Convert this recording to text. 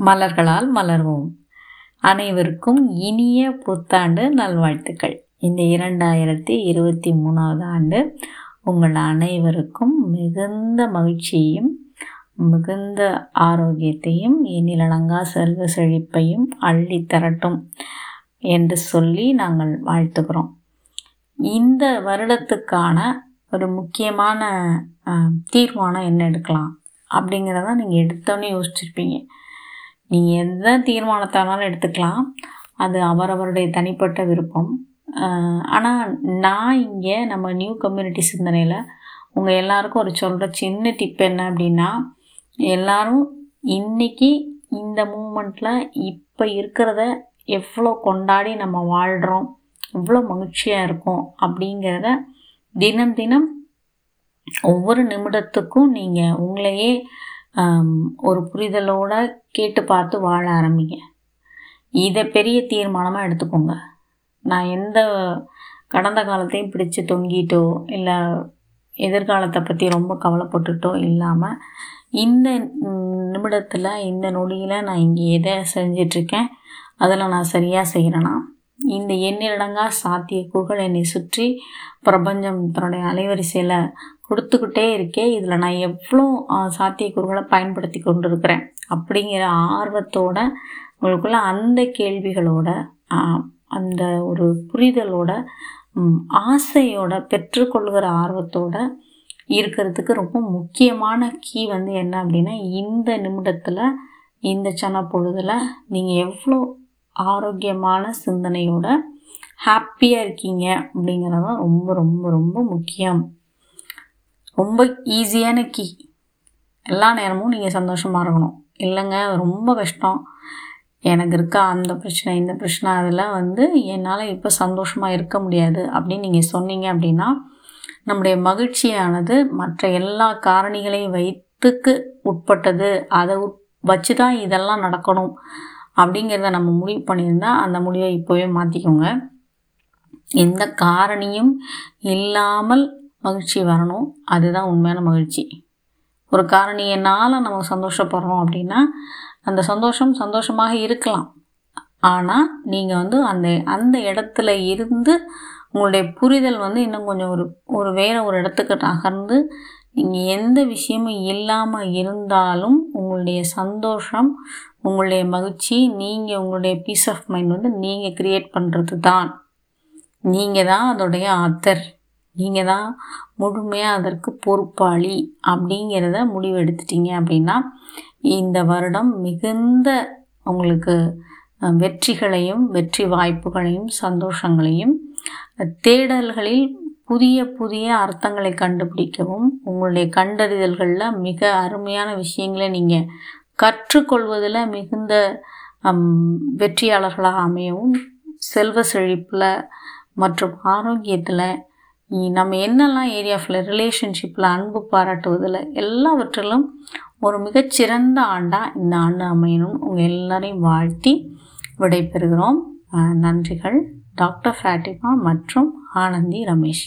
மலர்களால் மலர்வோம். அனைவருக்கும் இனிய புத்தாண்டு நல்வாழ்த்துக்கள். இந்த இரண்டாயிரத்தி இருபத்தி மூணாவது ஆண்டு உங்கள் அனைவருக்கும் மிகுந்த மகிழ்ச்சியையும் மிகுந்த ஆரோக்கியத்தையும் எண்ணிலடங்கா செல்வ செழிப்பையும் அள்ளி தரட்டும் என்று சொல்லி நாங்கள் வாழ்த்துக்கிறோம் இந்த வருடத்துக்கான ஒரு முக்கியமான தீர்மானம் என்ன எடுக்கலாம்? அப்படிங்கிறத நீங்கள் எடுத்தோன்னே யோசிச்சிருப்பீங்க. நீங்கள் எந்த தீர்மானத்தானாலும் எடுத்துக்கலாம். அது அவரவருடைய தனிப்பட்ட விருப்பம். ஆனால் நான் இங்கே நம்ம நியூ கம்யூனிட்டி சிந்தனையில் உங்கள் எல்லாருக்கும் ஒரு சொல்கிற சின்ன டிப் என்ன அப்படின்னா எல்லோரும் இன்றைக்கி இந்த மூமெண்ட்டில் இப்போ இருக்கிறத எவ்வளோ கொண்டாடி நம்ம வாழ்கிறோம் எவ்வளோ மகிழ்ச்சியாக இருக்கும் அப்படிங்கிறத தினம் தினம் ஒவ்வொரு நிமிடத்துக்கும் நீங்கள் உங்களையே ஒரு புரிதலோடு கேட்டு பார்த்து வாழ ஆரம்பிங்க. இதை பெரிய தீர்மானமாக எடுத்துக்கோங்க. நான் எந்த கடந்த காலத்தையும் பிடிச்சு தொங்கிட்டோ இல்லை எதிர்காலத்தை பற்றி ரொம்ப கவலைப்பட்டுட்டோ இல்லாமல் இந்த நிமிடத்தில் இந்த நொடியில் நான் இங்கே எதை செஞ்சிட்ருக்கேன் அதில் நான் சரியாக செய்கிறேன்னா இந்த எண்ணிலடங்கா சாத்தியக்கூறுகள் என்னை சுற்றி பிரபஞ்சம் தன்னுடைய அலைவரிசையில் கொடுத்துக்கிட்டே இருக்கே. இதில் நான் எவ்வளோ சாத்தியக்கூறுகளை பயன்படுத்தி கொண்டு இருக்கிறேன் அப்படிங்கிற ஆர்வத்தோட உங்களுக்குள்ள அந்த கேள்விகளோட அந்த ஒரு புரிதலோட ஆசையோட பெற்றுக்கொள்கிற ஆர்வத்தோட இருக்கிறதுக்கு ரொம்ப முக்கியமான கீ வந்து என்ன அப்படின்னா இந்த நிமிடத்தில் இந்த சன பொழுதில் நீங்கள் எவ்வளோ ஆரோக்கியமான சிந்தனையோட ஹாப்பியாக இருக்கீங்க அப்படிங்கிறது ரொம்ப ரொம்ப ரொம்ப முக்கியம். ரொம்ப ஈஸியான கீ எல்லா நேரமும் நீங்கள் சந்தோஷமாக இருக்கணும். இல்லைங்க ரொம்ப கஷ்டம். எனக்கு இருக்கா அந்த பிரச்சனை இந்த பிரச்சனை அதெல்லாம் வந்து என்னால் இப்போ சந்தோஷமாக இருக்க முடியாது அப்படின்னு நீங்கள் சொன்னீங்க அப்படின்னா நம்முடைய மகிழ்ச்சியானது மற்ற எல்லா காரணிகளையும் வைத்துக்கு உட்பட்டது. அதை வச்சு தான் இதெல்லாம் நடக்கணும். அப்படிங்கிறத நம்ம முடிவு பண்ணியிருந்தால் அந்த முடிவை இப்போவே மாற்றிக்கோங்க எந்த காரணியும் இல்லாமல் மகிழ்ச்சி வரணும். அதுதான் உண்மையான மகிழ்ச்சி. ஒரு காரணியினால் நம்ம சந்தோஷப்படுறோம் அப்படின்னா அந்த சந்தோஷம் சந்தோஷமாக இருக்கலாம். ஆனால் நீங்கள் வந்து அந்த அந்த இடத்துல இருந்து உங்களுடைய புரிதல் வந்து இன்னும் கொஞ்சம் ஒரு ஒரு வேறு ஒரு இடத்துக்கு நகர்ந்து நீங்கள் எந்த விஷயமும் இல்லாமல் இருந்தாலும் உங்களுடைய சந்தோஷம் உங்களுடைய மகிழ்ச்சி நீங்கள் உங்களுடைய பீஸ் ஆஃப் மைண்ட் வந்து நீங்கள் க்ரியேட் பண்ணுறது தான் நீங்கள் தான் அதோடைய ஆத்தர் நீங்கள் தான் முழுமையாக அதற்கு பொறுப்பாளி அப்படிங்கிறத முடிவெடுத்துட்டீங்க அப்படின்னா இந்த வருடம் மிகுந்த உங்களுக்கு வெற்றிகளையும் வெற்றி வாய்ப்புகளையும் சந்தோஷங்களையும் தேடல்களில் புதிய புதிய அர்த்தங்களை கண்டுபிடிக்கவும் உங்களுடைய கண்டறிதல்களில் மிக அருமையான விஷயங்களை நீங்கள் கற்றுக்கொள்வதில் மிகுந்த வெற்றியாளர்களாக அமையவும் செல்வ செழிப்பில் மற்றும் ஆரோக்கியத்தில் நம்ம என்னெல்லாம் ஏரியாஃபில் ரிலேஷன்ஷிப்பில் அன்பு பாராட்டுவதில் எல்லாவற்றிலும் ஒரு மிகச்சிறந்த ஆண்டாக இந்த ஆண்டு அமையணும் உங்கள் எல்லாரையும் வாழ்த்தி விடைபெறுகிறோம். நன்றிகள். டாக்டர் ஃபேட்டிமா மற்றும் ஆனந்தி ரமேஷ்.